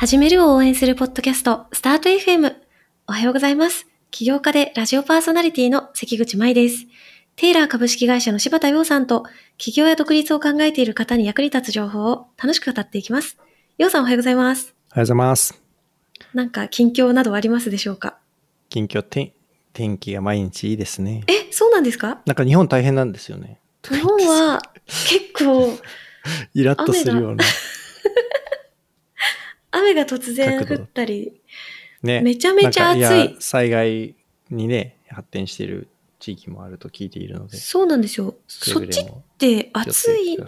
始めるを応援するポッドキャスト、スタート FM。おはようございます。起業家でラジオパーソナリティの関口舞です。テイラー株式会社の柴田洋さんと、起業や独立を考えている方に役に立つ情報を楽しく語っていきます。洋さんおはようございます。おはようございます。なんか近況などはありますでしょうか？近況天、天気が毎日いいですね。え、そうなんですか？なんか日本大変なんですよね。日本は結構 イラッとするような。雨が突然降ったり、ね。めちゃめちゃ暑い災害にね、発展している地域もあると聞いているので。そうなんですよ。くそっちって暑い、涼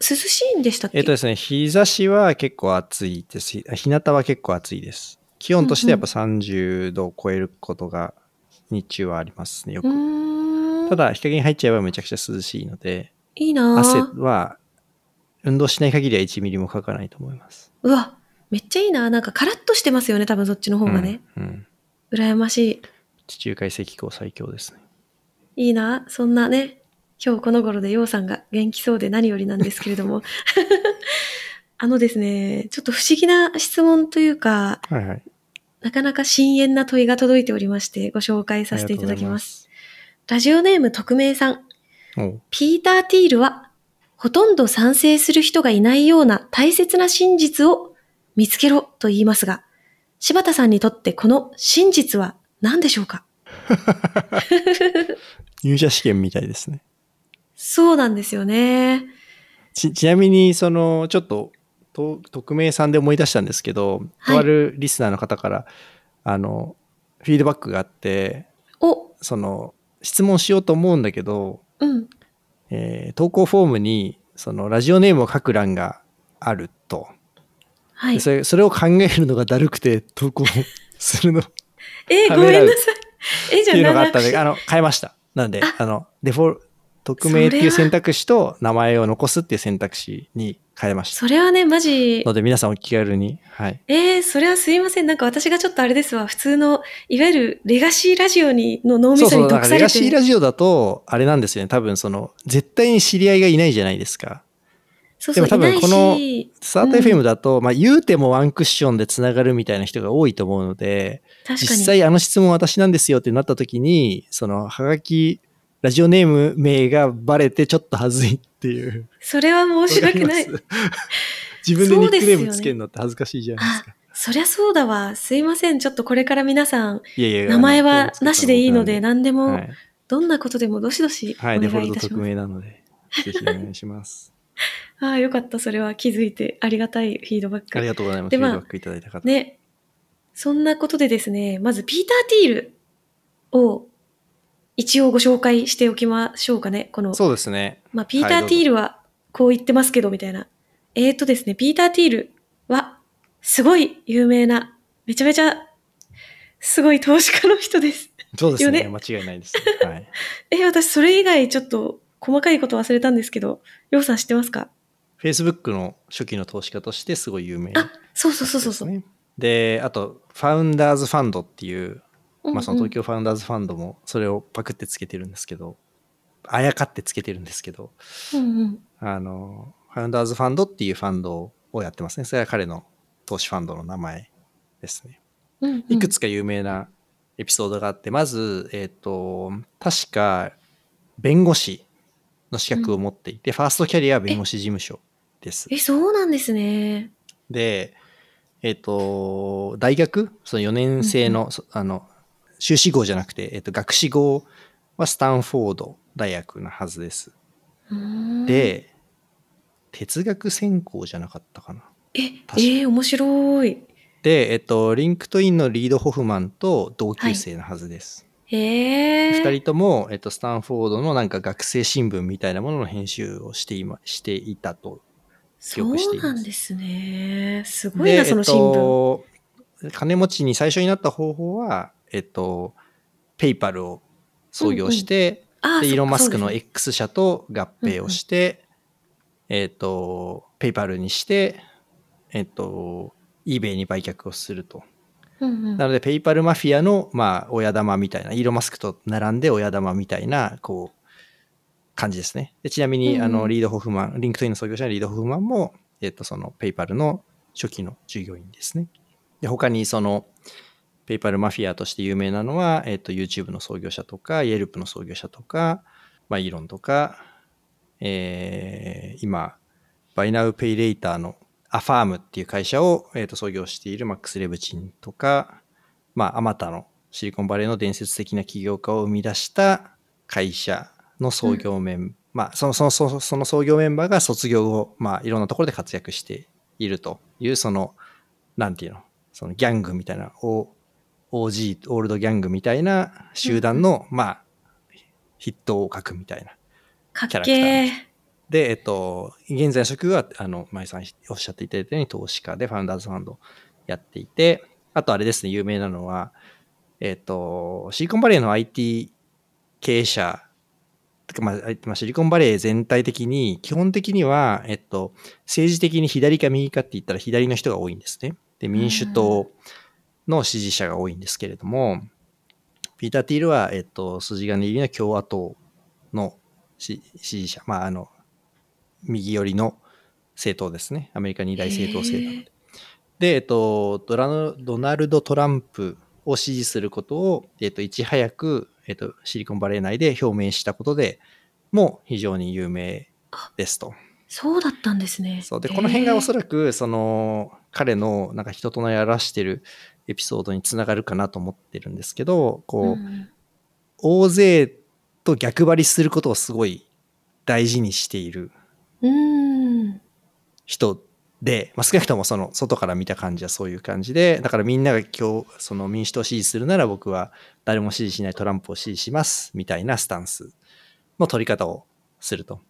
しいんでしたっけ？えっとですね、日差しは結構暑いです。日向は結構暑いです。気温としてやっぱ30度を超えることが日中はありますね、ようく。ただ、日陰に入っちゃえばめちゃくちゃ涼しいので、いいな汗ぁ。は運動しない限りは1ミリもかかないと思います。うわ、めっちゃいいななんかカラッとしてますよね、多分そっちの方がね。うん。うん羨ましい。地中海石膏最強ですね。いいなそんなね、今日この頃でようさんが元気そうで何よりなんですけれども。あのですね、ちょっと不思議な質問というか、はいはい。なかなか深淵な問いが届いておりまして、ご紹介させていただきます。ラジオネーム匿名さん。ピーター・ティールは、ほとんど賛成する人がいないような大切な真実を見つけろと言いますが、柴田さんにとってこの真実は何でしょうか？入社試験みたいですね。そうなんですよね。ちちなみに、その、ちょっと、と匿名さんで思い出したんですけど、はいとあるリスナーの方から、あの、フィードバックがあって、お、その、質問しようと思うんだけど、うん。えー投稿フォームに、その、ラジオネームを書く欄があると。はい。でそれそれを考えるのがだるくて投稿するのっ えー、ごめんなさい。え、じゃてあいうのがあったんで、七あの、変えました。なんであ、あの、デフォル、匿名っていう選択肢と名前を残すっていう選択肢に変えました。それはね、マジの、で皆さんお気軽に、はい。えー、それはすいません。なんか私がちょっとあれですわ。普通の、いわゆるレガシーラジオに、の脳みそうそう、そにだからレガ。シーラジオだと、あれなんですよね。多分その、絶対に知り合いがいないじゃないですか。そうそう、でも多分このし、スタート FM だと、まあ言うてもワンクッションでつながるみたいな人が多いと思うので。実際あの質問私なんですよってなった時に、その、はがき、ラジオネーム名がバレてちょっと恥ずいっていう。それは申し訳ない。自分でニックネームつけるのって恥ずかしいじゃないですあか。、そりゃそうだわ。すいません。ちょっとこれから皆さん、いやいや名前はなしでいいので、何でも、はい、どんなことでもどしどしおはい、デ願フォルト匿いいたします。名なので、ぜひお願いします。ああ、よかった。それは気づいてありがたいフィードバック。ありがとうございます。でまあフィードバックいただいた方。ね。そんなことでですね、まずピーター・ティールを一応ご紹介しておきましょうかね。この、そうですね。まあ、ピーター・ティールはこう言ってますけど、みたいな。えーとですね、ピーター・ティールはすごい有名な、めちゃめちゃすごい投資家の人です。そうですね。よね間違いないです、ね。はい。え、私それ以外ちょっと細かいこと忘れたんですけど、りょうさん知ってますか？Facebook の初期の投資家としてすごい有名あ、そうそうそうそうそう。であと、ファウンダーズファンドっていう、まあその東京ファウンダーズファンドもそれをパクってつけてるんですけど、あやかってつけてるんですけど、うんうん。あの、ファウンダーズファンドっていうファンドをやってますね。それは彼の投資ファンドの名前ですね。うんうんいくつか有名なエピソードがあって、まず、えっ、と、確か、弁護士の資格を持っていて、ファーストキャリアは弁護士事務所です。え、そうなんですね。で、えっ、と、大学、その4年生の、そあの、修士号じゃなくて、えっ、と、学士号はスタンフォード大学のはずです。うーん、で、哲学専攻じゃなかったかな。え、えー面白い。で、えっ、と、リンクトインのリード・ホフマンと同級生のはずです。へえ。二人とも、えっと、スタンフォードのなんか学生新聞みたいなものの編集をしていましていたと。記憶していますそうなんですね。すごいな、その新聞。えっと、金持ちに最初になった方法は、えっと、ペイパルを創業して、あでイーロン・マスクの X 社と合併をして、えっと、ペイパルにして、えっと、eBay に売却をすると。うんうんなので、ペイパルマフィアの、まあ、親玉みたいな、イーロン・マスクと並んで親玉みたいな、こう、感じですね。でちなみに、うんうんあの、リード・ホフマン、 LinkedIn の創業者のリード・ホフマンも、えっと、その、 PayPal の初期の従業員ですね。で、他にその、 PayPal マフィアとして有名なのは、えっ、と、YouTube の創業者とか、Yelp の創業者とか、まあ、イーロンとか、えー、今、 Buy Now Pay Later の Affirm っていう会社を、えー、と創業しているマックス・レブチンとか、まあ、あまたのシリコンバレーの伝説的な起業家を生み出した会社の創業メン、うん、まあ、そのそのそのその創業メンバーが卒業後、まあ、いろんなところで活躍しているという、その、なんていうの、そのギャングみたいな、OG、オールドギャングみたいな集団の、うん、まあ、筆頭を書くみたいなキャラクター。で、えっと、現在の職は、あの、舞さんおっしゃっていただいたように投資家でファウンダーズファンドやっていて、あとあれですね、有名なのは、えっと、シリコンバレーの IT 経営者、まあ、シリコンバレー全体的に、基本的には、えっと、政治的に左か右かって言ったら左の人が多いんですね。で、民主党の支持者が多いんですけれども、ピーター・ティールは、えっと、筋金入りの共和党の支持者、まあ、あの、右寄りの政党ですね。アメリカ二大政党制なので。で、えっと、ドラドナルド・トランプを支持することを、えっと、いち早く、えっと、シリコンバレー内で表明したことでも非常に有名ですと。そうだったんですね。そうで、この辺がおそらく、その、彼のなんか人となり表してるエピソードにつながるかなと思ってるんですけど、こう、うん、大勢と逆張りすることをすごい大事にしている人で、まあ、少なくともその外から見た感じはそういう感じで、だからみんなが今日その民主党を支持するなら僕は誰も支持しないトランプを支持しますみたいなスタンスの取り方をすると。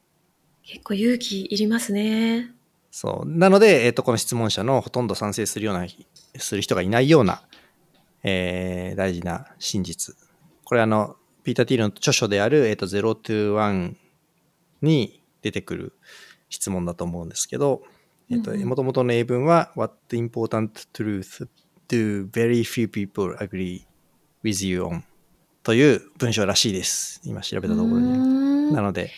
結構勇気いりますね。そう。なので、えっ、ー、と、この質問者のほとんど賛成するような、する人がいないような、えー、大事な真実。これあの、ピーター・ティールの著書である、えっ、ー、と、0 to 1に出てくる質問だと思うんですけど、えっと、もともとの英文は、What important truth do very few people agree with you on? という文章らしいです。今調べたところに。なので、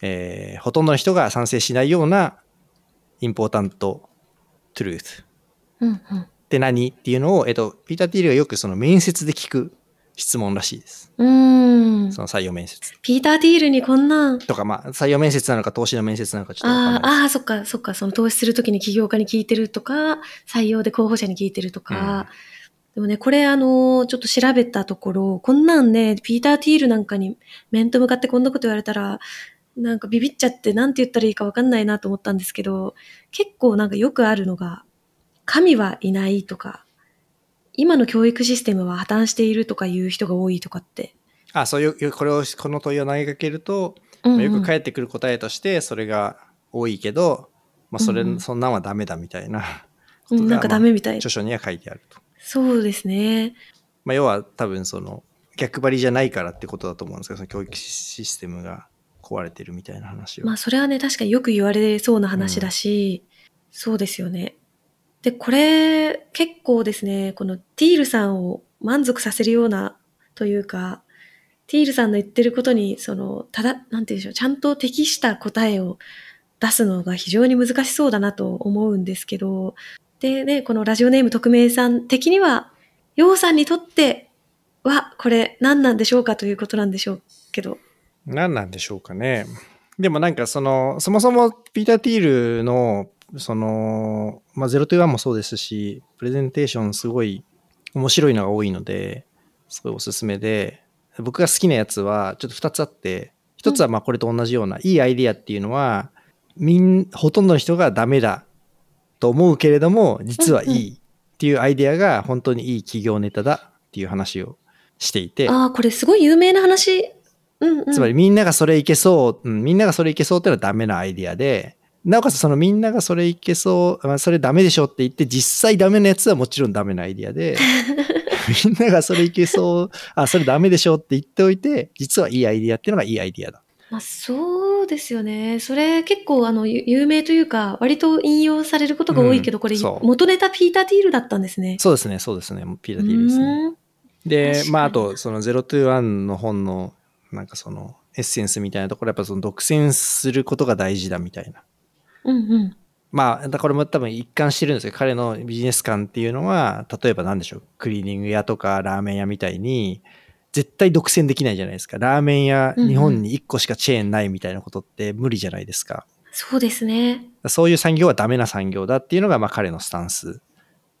えー、ほとんどの人が賛成しないような important truth って何？っていうのを、えっと、ピーター・ティールがよくその面接で聞く質問らしいです。うん。その採用面接。ピーター・ティールにこんなとか、まあ、採用面接なのか投資の面接なのかちょっとああ、そっか、そっか。その投資するときに起業家に聞いてるとか、採用で候補者に聞いてるとか。うん、でもね、これあの、ちょっと調べたところ、こんなんね、ピーター・ティールなんかに面と向かってこんなこと言われたら、なんかビビっちゃってなんて言ったらいいかわかんないなと思ったんですけど、結構なんかよくあるのが、神はいないとか、今の教育システムは破綻しているとかいう人が多いとかって。あ、そういう、これを、この問いを投げかけると、うんうん、よく返ってくる答えとして、それが多いけど、まあ、それ、うん、そんなんはダメだみたいな うん、なんかダメみたい、著書には書いてあると。そうですね。まあ、要は多分その、逆張りじゃないからってことだと思うんですけど、その教育システムが壊れてるみたいな話は。まあ、それはね、確かによく言われそうな話だし、うん、そうですよね。で、これ、結構ですね、このティールさんを満足させるようなというか、ティールさんの言ってることに、その、ただ、なんて言うんでしょう、ちゃんと適した答えを出すのが非常に難しそうだなと思うんですけど、でね、このラジオネーム匿名さん的には、ヨウさんにとっては、これ何なんでしょうかということなんでしょうけど。何なんでしょうかね。でもなんかその、そもそもピーター・ティールのその、まあ、0 to 1もそうですし、プレゼンテーションすごい面白いのが多いので、すごいおすすめで、僕が好きなやつはちょっと2つあって、1つはまあこれと同じような、いいアイディアっていうのは、みん、ほとんどの人がダメだと思うけれども、実はいいっていうアイディアが本当にいい企業ネタだっていう話をしていて。ああ、これすごい有名な話。うんうん、つまりみんながそれいけそう、うん、みんながそれいけそうっていうのはダメなアイディアで、なおかつそのみんながそれいけそう、まあ、それダメでしょって言って、実際ダメなやつはもちろんダメなアイディアで、みんながそれいけそう、あ、それダメでしょって言っておいて、実はいいアイディアっていうのがいいアイディアだ。まあ、そうですよね。それ結構あの有名というか、割と引用されることが多いけど、うん、これ元ネタピーター・ティールだったんですね。そうですね、そうですね。ピーター・ティールですね。で、まああと、その0 to 1の本の、なんかそのエッセンスみたいなところ、やっぱその独占することが大事だみたいな。うんうん。まあ、これも多分一貫してるんですけど、彼のビジネス観っていうのは、例えば何でしょう、クリーニング屋とかラーメン屋みたいに、絶対独占できないじゃないですか。ラーメン屋、日本に1個しかチェーンないみたいなことって無理じゃないですか。そうですね。そういう産業はダメな産業だっていうのが、まあ彼のスタンス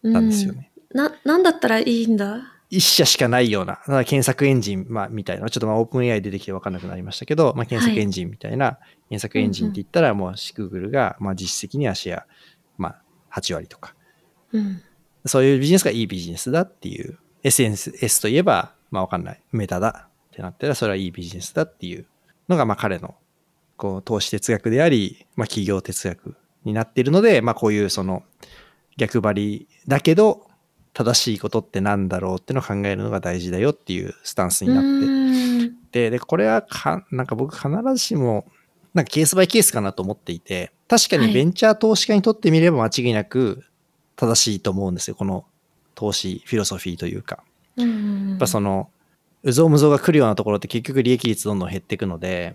なんですよね。うん、な、なんだったらいいんだ？一社しかないような、検索エンジン、まあ、みたいな、ちょっとまあオープン AI 出てきて分かんなくなりましたけど、まあ、検索エンジンみたいな、検索エンジンって言ったら、もう、シクグルが、まあ、実績にはシェア、まあ、8割とか、うん、そういうビジネスがいいビジネスだっていう、SNS といえば、まあ、分かんない、メタだってなったら、それはいいビジネスだっていうのが、まあ、彼の、こう、投資哲学であり、まあ、企業哲学になっているので、まあ、こういう、その、逆張りだけど、正しいことってなんだろうってのを考えるのが大事だよっていうスタンスになって。ででこれはかなんか僕必ずしもなんかケースバイケースかなと思っていて確かにベンチャー投資家にとってみれば間違いなく正しいと思うんですよ。この投資フィロソフィーというか。やっぱそのうぞうむぞうが来るようなところって結局利益率どんどん減っていくので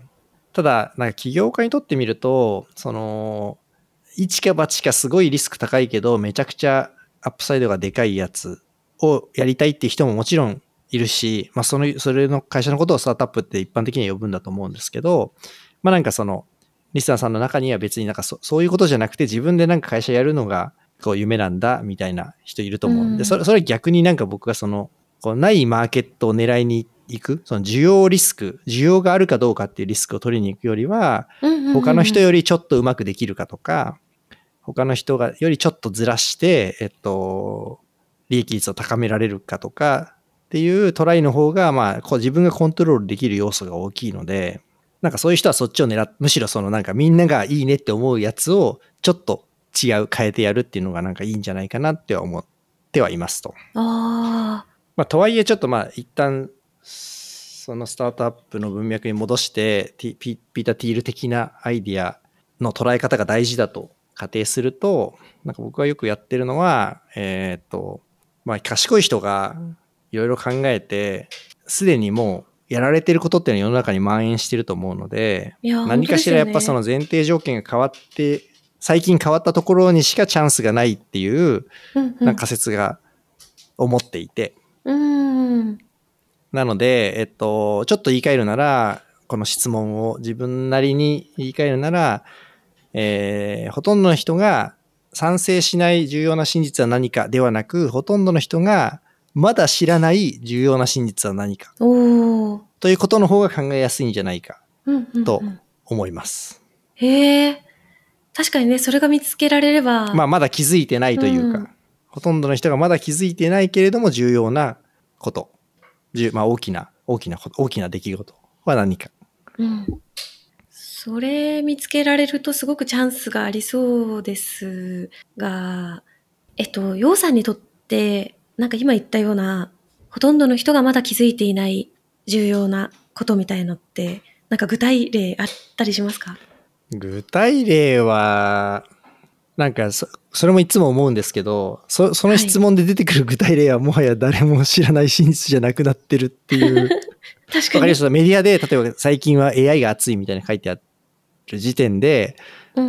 ただなんか起業家にとってみるとその一か八かすごいリスク高いけどめちゃくちゃアップサイドがでかいやつをやりたいっていう人ももちろんいるし、まあその、それの会社のことをスタートアップって一般的には呼ぶんだと思うんですけど、まあなんかその、リスナーさんの中には別になんかそそういうことじゃなくて自分でなんか会社やるのがこう夢なんだみたいな人いると思うんで、うん、それ、それ逆になんか僕がその、こうないマーケットを狙いに行く、その需要リスク、需要があるかどうかっていうリスクを取りに行くよりは、他の人よりちょっとうまくできるかとか、他の人がよりちょっとずらして、えっと、利益率を高められるかとかっていうトライの方が、まあ、こう自分がコントロールできる要素が大きいので、なんかそういう人はそっちを狙っ、むしろそのなんかみんながいいねって思うやつをちょっと違う変えてやるっていうのがなんかいいんじゃないかなって思ってはいますと。ああ。まあ、とはいえちょっとまあ一旦そのスタートアップの文脈に戻してピピーター・ティール的なアイディアの捉え方が大事だと仮定すると、なんか僕がよくやってるのは、えっ、と、まあ、賢い人がいろいろ考えて、すでにもうやられてることっていうのは世の中に蔓延してると思うので、何かしらやっぱその前提条件が変わって、最近変わったところにしかチャンスがないっていう、なんか仮説が思っていて。なので、えっと、ちょっと言い換えるなら、この質問を自分なりに言い換えるなら、えー、ほとんどの人が賛成しない重要な真実は何かではなく、ほとんどの人がまだ知らない重要な真実は何か。ということの方が考えやすいんじゃないかと思います。へえ。確かにね、それが見つけられれば。まあ、まだ気づいてないというか、うん、ほとんどの人がまだ気づいてないけれども重要なこと。まあ、大きな、大きな、大きな出来事は何か。うんそれ見つけられるとすごくチャンスがありそうですが、えっと、ヨウさんにとって、なんか今言ったような、ほとんどの人がまだ気づいていない重要なことみたいのって、なんか具体例あったりしますか？具体例は、なんかそ、それもいつも思うんですけど、そその質問で出てくる具体例はもはや誰も知らない真実じゃなくなってるっていう。確かに。わかります？メディアで、例えば最近は AI が熱いみたいに書いてあっる時点で、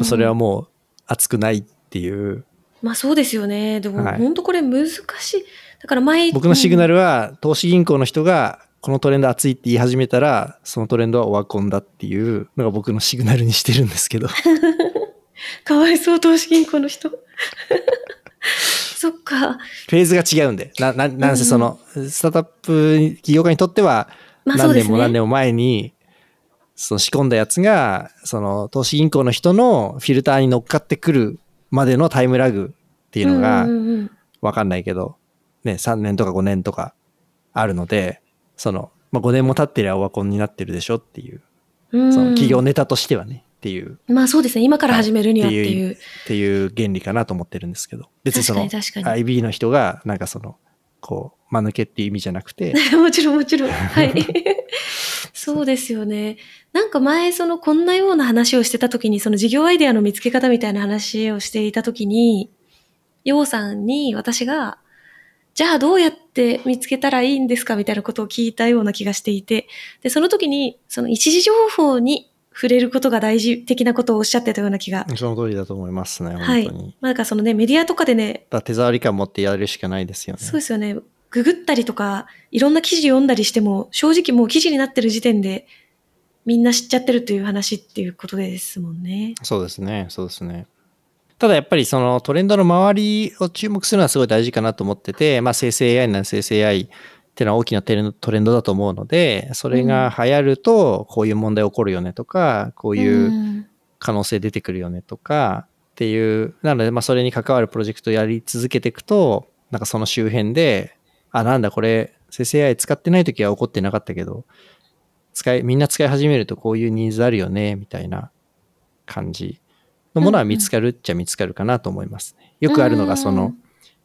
それはもう熱くないっていう。まあそうですよね。でも本当これ難しい。だから前僕のシグナルは、投資銀行の人がこのトレンド熱いって言い始めたら、そのトレンドはオワコンだっていうのが僕のシグナルにしてるんですけど。かわいそう、投資銀行の人。そっか。フェーズが違うんで。な、な、なんせその、スタートアップ企業家にとっては、何年も何年も前に、その仕込んだやつが、その投資銀行の人のフィルターに乗っかってくるまでのタイムラグっていうのが、わかんないけど、ね、3年とか5年とかあるので、その、まあ、5年も経ってりゃオワコンになってるでしょっていう、その企業ネタとしてはね、っていう。まあそうですね、今から始めるにはっていう。っていう原理かなと思ってるんですけど、別にその IB の人が、なんかその、こう、間抜けっていう意味じゃなくて。もちろんもちろん。はい。そうですよね。なんか前、そのこんなような話をしてた時に、その事業アイデアの見つけ方みたいな話をしていた時に、ようさんに私が、じゃあどうやって見つけたらいいんですかみたいなことを聞いたような気がしていて、で、その時に、その一時情報に触れることが大事的なことをおっしゃってたような気が。その通りだと思いますね、はい。本当に。まあ、なんかそのね、メディアとかでね、だ手触り感持ってやるしかないですよね。そうですよね。ググったりとか、いろんな記事読んだりしても、正直もう記事になってる時点で、みんな知っちゃってるっていう話っていうことですもんね。そうですね、そうですね。ただやっぱりそのトレンドの周りを注目するのはすごい大事かなと思ってて、まあ生成 AI なら生成 AI っていうのは大きなトレンドだと思うので、それが流行るとこういう問題起こるよねとか、こういううん可能性出てくるよねとかっていう、なのでまあそれに関わるプロジェクトをやり続けていくと、なんかその周辺で、あ、なんだこれ生成 AI 使ってない時は起こってなかったけど、使い、みんな使い始めるとこういうニーズあるよね、みたいな感じのものは見つかるっちゃ見つかるかなと思いますね。よくあるのがその、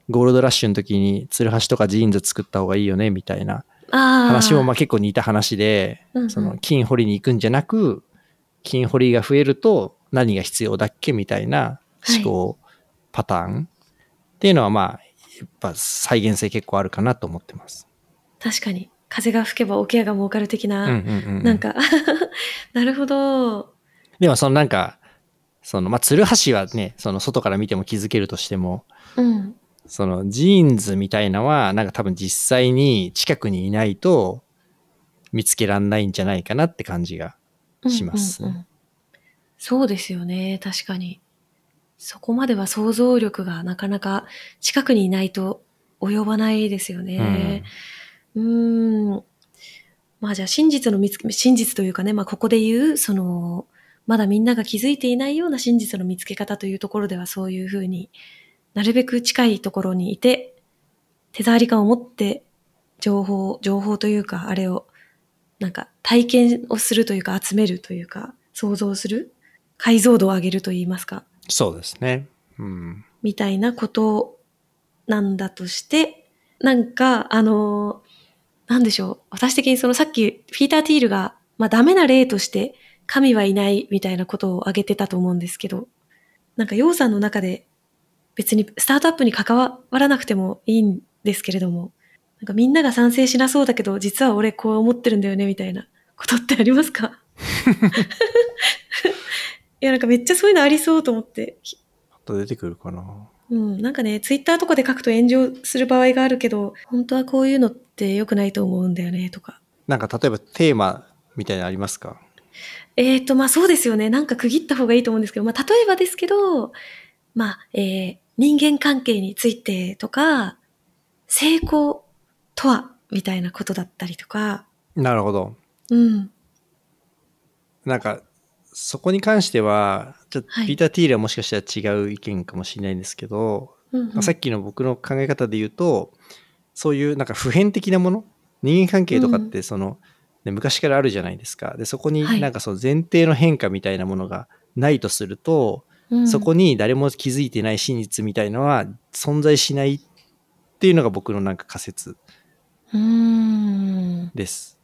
ゴールドラッシュの時にツルハシとかジーンズ作った方がいいよね、みたいな。話もまあ結構似た話で、その金掘りに行くんじゃなく、金掘りが増えると何が必要だっけみたいな思考パターンっていうのはまあ、やっぱ再現性結構あるかなと思ってます。確かに。風が吹けば桶屋が儲かる的な、うんうんうん。なんか、なるほど。でもそのなんか、そのまあ、ツルハシはね、その外から見ても気づけるとしても、うん。そのジーンズみたいなのは、なんか多分実際に近くにいないと見つけらんないんじゃないかなって感じがしますねうんうんうんそうですよね。確かに。そこまでは想像力がなかなか近くにいないと及ばないですよね。うーん。まあじゃあ真実の見つけ、真実というかね、まあここで言う、その、まだみんなが気づいていないような真実の見つけ方というところではそういうふうになるべく近いところにいて、手触り感を持って情報、情報というか、あれを、なんか体験をするというか、集めるというか、想像する解像度を上げると言いますか、そうですね。うん。みたいなことなんだとして、なんか、あの、なんでしょう。私的にそのさっき、フィーター・ティールが、まあダメな例として、神はいないみたいなことを挙げてたと思うんですけど、なんか、ヨウさんの中で、別にスタートアップに関わらなくてもいいんですけれども、なんかみんなが賛成しなそうだけど、実は俺こう思ってるんだよね、みたいなことってありますか？や、なんかめっちゃそういうのありそうと思って、あと出てくるかな。うん、なんかね、ツイッターとかで書くと炎上する場合があるけど、本当はこういうのって良くないと思うんだよね、とか。なんか例えばテーマみたいなのありますか？えっ、と、まあそうですよね。なんか区切った方がいいと思うんですけど、まあ例えばですけど、まあ、えー人間関係についてとか、成功とは、みたいなことだったりとか、なるほど。うん。なんか、そこに関しては、ちょっとはいピーター・ティールはもしかしたら違う意見かもしれないんですけど、うんうんまあさっきの僕の考え方で言うと、そういうなんか普遍的なもの、人間関係とかってその、ね昔からあるじゃないですか。で、そこにはいなんかその前提の変化みたいなものがないとすると、うんそこに誰も気づいてない真実みたいのは存在しないっていうのが僕のなんか仮説。です。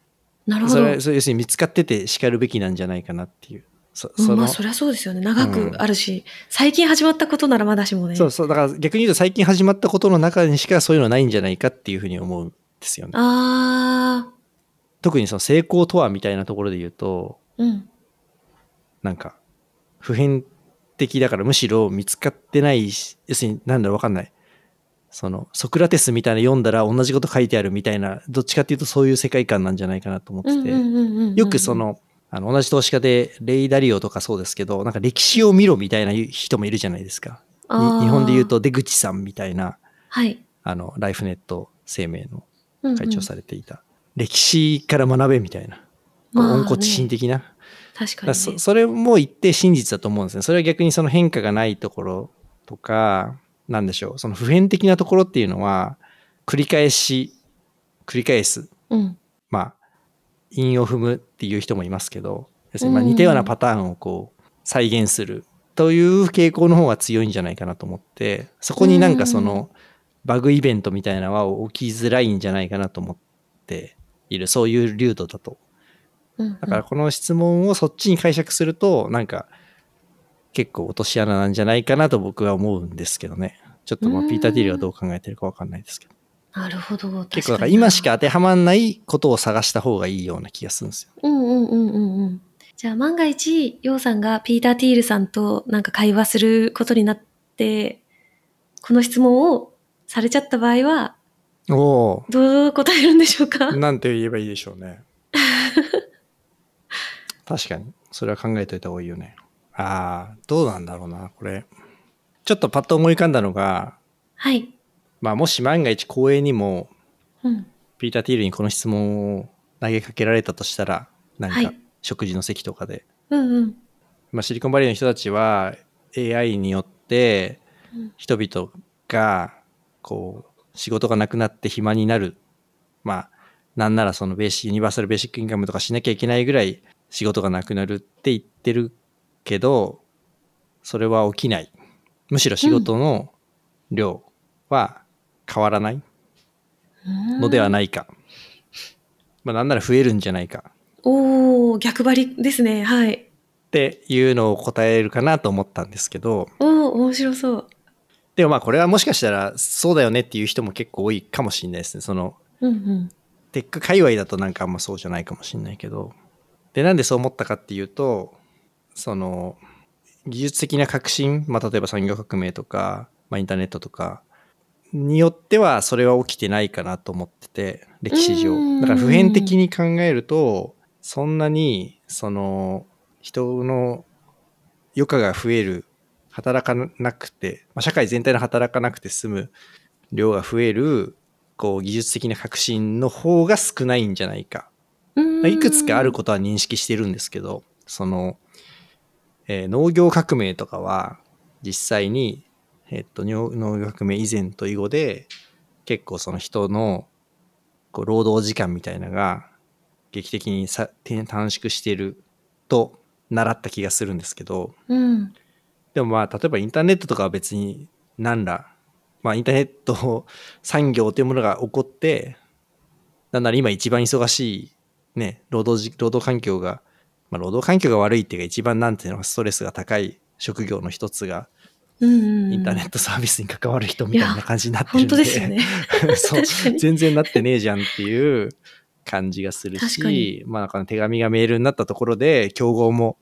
なるほど。それは、それ要するに見つかってて叱るべきなんじゃないかなっていう。そうんそのまあそりゃそうですよね。長くあるし、最近始まったことならまだしもね。そうそう、だから逆に言うと最近始まったことの中にしかそういうのないんじゃないかっていうふうに思うんですよね。あ特にその成功とはみたいなところで言うと、ー、うん。なんか、普遍的だからむしろ見つかってないし、要するになんだろうわかんない。その、ソクラテスみたいな読んだら同じこと書いてあるみたいな、どっちかっていうとそういう世界観なんじゃないかなと思ってて、よくそ、の、あの、同じ投資家で、レイ・ダリオとかそうですけど、なんか歴史を見ろみたいな人もいるじゃないですか。に日本で言う、と出口さんみたいな、はい。あの、ライフネット生命のうんうん会長されていた。歴史から学べみたいな。まあね温故知新的な。確かに、だからそね。それも一定真実だと思うんですね。それは逆にその変化がないところとか、なんでしょう。その普遍的なところっていうのは、繰り返し、繰り返す。うん。まあ、韻を踏むっていう人もいますけど、まあうん似たようなパターンをこう再現するという傾向の方が強いんじゃないかなと思って、そこになんかそのバグイベントみたいなのは起きづらいんじゃないかなと思っている。そういう流度だと。うんだからこの質問をそっちに解釈すると、なんか結構落とし穴なんじゃないかなと僕は思うんですけどね。ちょっとまあうんピーター・ティールはどう考えてるかわかんないですけど。なるほど。結構だから今しか当てはまんないことを探した方がいいような気がするんですよ。うんうんうんうんうん。じゃあ万が一、ヨウさんがピーター・ティールさんとなんか会話することになって、この質問をされちゃった場合は、おどう答えるんでしょうか？お、なんて言えばいいでしょうね。確かに。それは考えといた方がいいよね。ああ、どうなんだろうな、これ。ちょっとパッと思い浮かんだのが、はい。まあ、もし万が一公園にも、うん。ピーター・ティールにこの質問を投げかけられたとしたら、なんかはい食事の席とかで。うんうん。まあ、シリコンバレーの人たちは AI によってうん人々がこう仕事がなくなって暇になるまあなんならそのベーシユニバーサルベーシックインカムとかしなきゃいけないぐらい仕事がなくなるって言ってるけどそれは起きないむしろ仕事の量は変わらないのではないか、まあなんなら増えるんじゃないかおー、逆張りですね。はい。っていうのを答えるかなと思ったんですけどおー、面白そう。でもまあこれはもしかしたらそうだよねっていう人も結構多いかもしれないですね。そのうんうん。テック界隈だとなんかあんまそうじゃないかもしれないけど。で、なんでそう思ったかっていうと、その技術的な革新、まあ例えば産業革命とか、まあインターネットとかによってはそれは起きてないかなと思ってて、歴史上うん。だから普遍的に考えると、そんなにその人の余暇が増える働かなくて、まあ、社会全体の働かなくて済む量が増えるこう技術的な革新の方が少ないんじゃないか。うんいくつかあることは認識してるんですけど、その、えー農業革命とかは実際に、えっと、農農業革命以前と以後で結構その人のこう労働時間みたいなのが劇的にさ短縮してると習った気がするんですけど、うん。でもまあ、例えばインターネットとかは別に何ら、まあインターネット産業というものが起こって、なんなら今一番忙しいね、労働じ、労働環境が、まあ労働環境が悪いっていうか一番なんていうのかストレスが高い職業の一つが、うんうん。インターネットサービスに関わる人みたいな感じになってる本んで。当ですよね。そう全然なってねえじゃんっていう感じがするし、まあなんか手紙がメールになったところで、競合も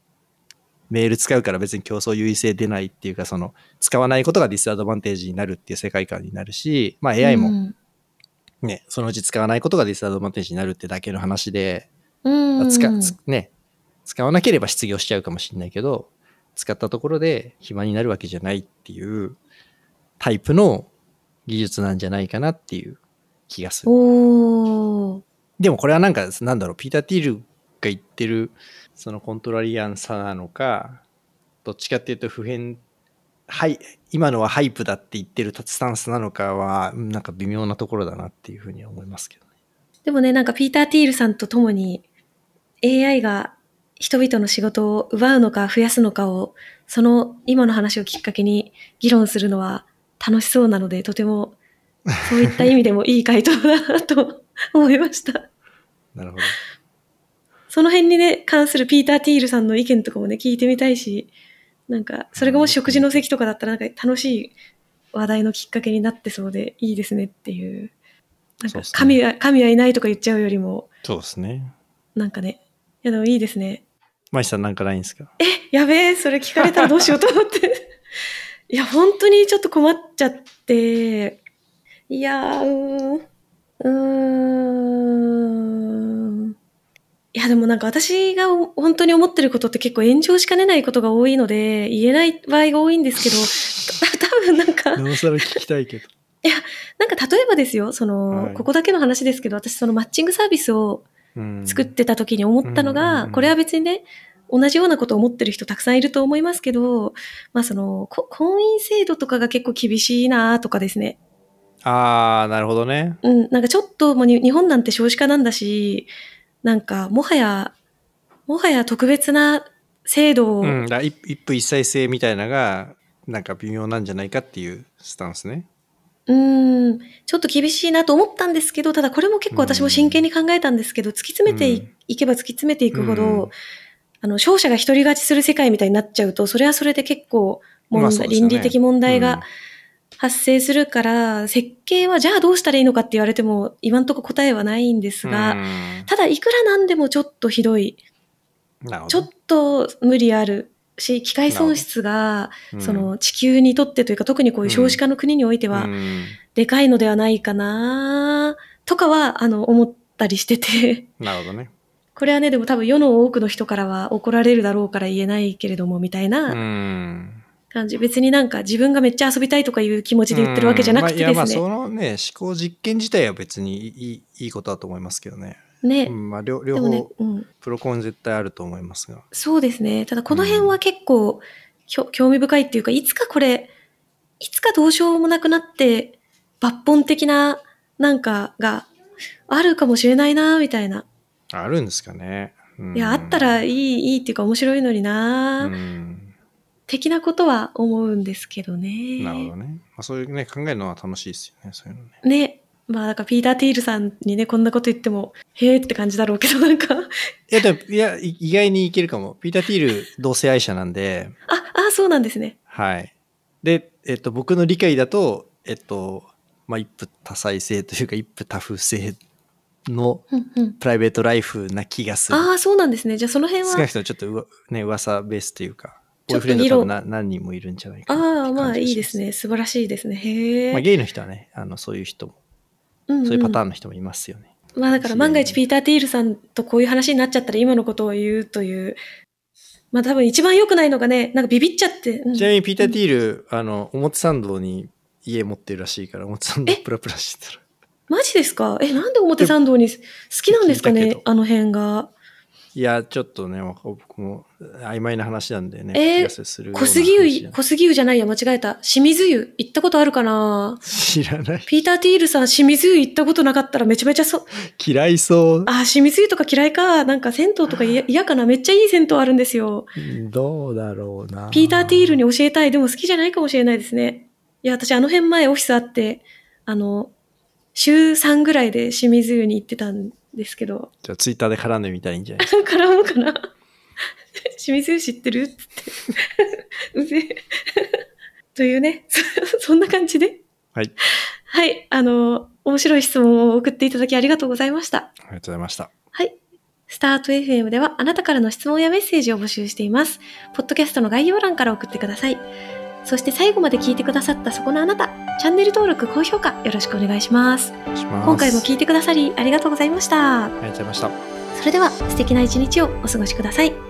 メール使うから別に競争優位性出ないっていうか、その使わないことがディスアドバンテージになるっていう世界観になるし、まあ AI もうんね、そのうち使わないことがディスアドバンテージになるってだけの話で、うん。使つね、使わなければ失業しちゃうかもしれないけど、使ったところで暇になるわけじゃないっていうタイプの技術なんじゃないかなっていう気がする。でもこれはなんか、なんだろう、ピーター・ティールが言ってる、そのコントラリアンさなのか、どっちかっていうと普遍、はい、今のはハイプだって言ってるスタンスなのかは、うんなんか微妙なところだなっていうふうには思いますけどね。でもね、なんかピーター・ティールさんと共に AI が人々の仕事を奪うのか増やすのかを、その今の話をきっかけに議論するのは楽しそうなので、とても そういった意味でもいい回答だなと思いました。なるほど。その辺にね、関するピーター・ティールさんの意見とかもね、聞いてみたいし、なんか、それがもし食事の席とかだったら、なんか楽しい話題のきっかけになってそうでいいですねっていう。なんか神は、神はいないとか言っちゃうよりも、そうですね。なんかね、いやでもいいですね。マイさんなんかないんですか？え、やべえ、それ聞かれたらどうしようと思って。いや、本当にちょっと困っちゃって、いやー、うーん、うーん。いや、でもなんか私が本当に思ってることって結構炎上しかねないことが多いので、言えない場合が多いんですけど、た 多分なんか、なおさら聞きたいけど。なんか例えばですよ、その、はいここだけの話ですけど、私そのマッチングサービスをうん作ってた時に思ったのが、これは別にね、同じようなことを思ってる人たくさんいると思いますけど、まあその、こ婚姻制度とかが結構厳しいなとかですね。あー、なるほどね。うん、なんかちょっともうに日本なんて少子化なんだし、なんかもはや、もはや特別な制度を、うん、一夫一妻制みたいなのが、なんか微妙なんじゃないかっていうスタンスね。うん、ちょっと厳しいなと思ったんですけど、ただこれも結構私も真剣に考えたんですけど、突き詰めてい,、うん。けば突き詰めていくほど、うん。あの、勝者が一人勝ちする世界みたいになっちゃうと、それはそれで結構問題、ね。倫理的問題うん。が発生するから、設計はじゃあどうしたらいいのかって言われても、今んとこ答えはないんですが、うん。ただいくらなんでもちょっとひどい。ちょっと無理あるし、機械損失が、うんその地球にとってというか、特にこういう少子化の国においては、うんでかいのではないかなとかは、あの、思ったりしてて、なるほどね。これはね、でも多分世の多くの人からは怒られるだろうから言えないけれども、みたいうなん。感じ。別になんか自分がめっちゃ遊びたいとかいう気持ちで言ってるわけじゃなくてうんまあ、いですね。やまあそのね思考実験自体は別にいいいいことだと思いますけどね。ねう。んまあ、両両でもね方、うん。プロコン絶対あると思いますが。そうですね。ただこの辺は結構、きょ興味深いっていうか、いつかこれ、いつかどうしようもなくなって、抜本的ななんかがあるかもしれないな、みたいな。あるんですかね。うんいや、あったらいい、いいっていうか面白いのにな、うん的なことは思うんですけどね。なるほどね。まあ、そういうね、考えるのは楽しいですよね。そういうのね。ね。まあ、だからピーター・ティールさんにね、こんなこと言っても、へーって感じだろうけど、なんか、いや、でも、いや、い意外にいけるかも。ピーター・ティール同性愛者なんで、あ、あ、そうなんですね。はい。で、えっと、僕の理解だと、えっと、まあ、一夫多妻制というか、一夫多夫制の。プライベートライフな気がする。ああ、そうなんですね。じゃあその辺は少なく、ともちょっとうわね、噂ベースというか、ボーイフレンド多分な何人もいるんじゃないかああ、まあいいしですね。素晴らしいですね。へえ。まあ、ゲイの人はね、あのそういう人も、うんうんそういうパターンの人もいますよね。まあだから万が一ピーター・ティールさんとこういう話になっちゃったら今のことを言うという。まあ多分一番良くないのがね、なんかビビっちゃって。うんちなみにピーター・ティール、あの、表参道に家持ってるらしいから、表参道え？プラプラしてたら。マジですか？え、なんで表参道に好きなんですかね？あの辺が。いや、ちょっとね、僕も曖昧な話なんでね、えー小杉湯、小杉湯じゃないや、間違えた。清水湯。行ったことあるかな？知らない。ピーター・ティールさん、清水湯行ったことなかったらめちゃめちゃそ、嫌いそう。あ、清水湯とか嫌いか。なんか銭湯とか嫌嫌かな。めっちゃいい銭湯あるんですよ。どうだろうな。ピーター・ティールに教えたい。でも好きじゃないかもしれないですね。いや、私あの辺前オフィスあって、あの、週3ぐらいで清水湯に行ってたんですけど、じゃあツイッターで絡んでみたらいいんじゃないですか？絡むかな？清水湯知ってる？って言って。うぜえ。というね、そそんな感じで。はい。はい、あの、面白い質問を送っていただきありがとうございました。ありがとうございました。はい。スタート FM ではあなたからの質問やメッセージを募集しています。ポッドキャストの概要欄から送ってください。そして最後まで聞いてくださったそこのあなた、チャンネル登録、高評価よろしくお願いします。ます。今回も聞いてくださりありがとうございました。ありがとうございました。それでは素敵な一日をお過ごしください。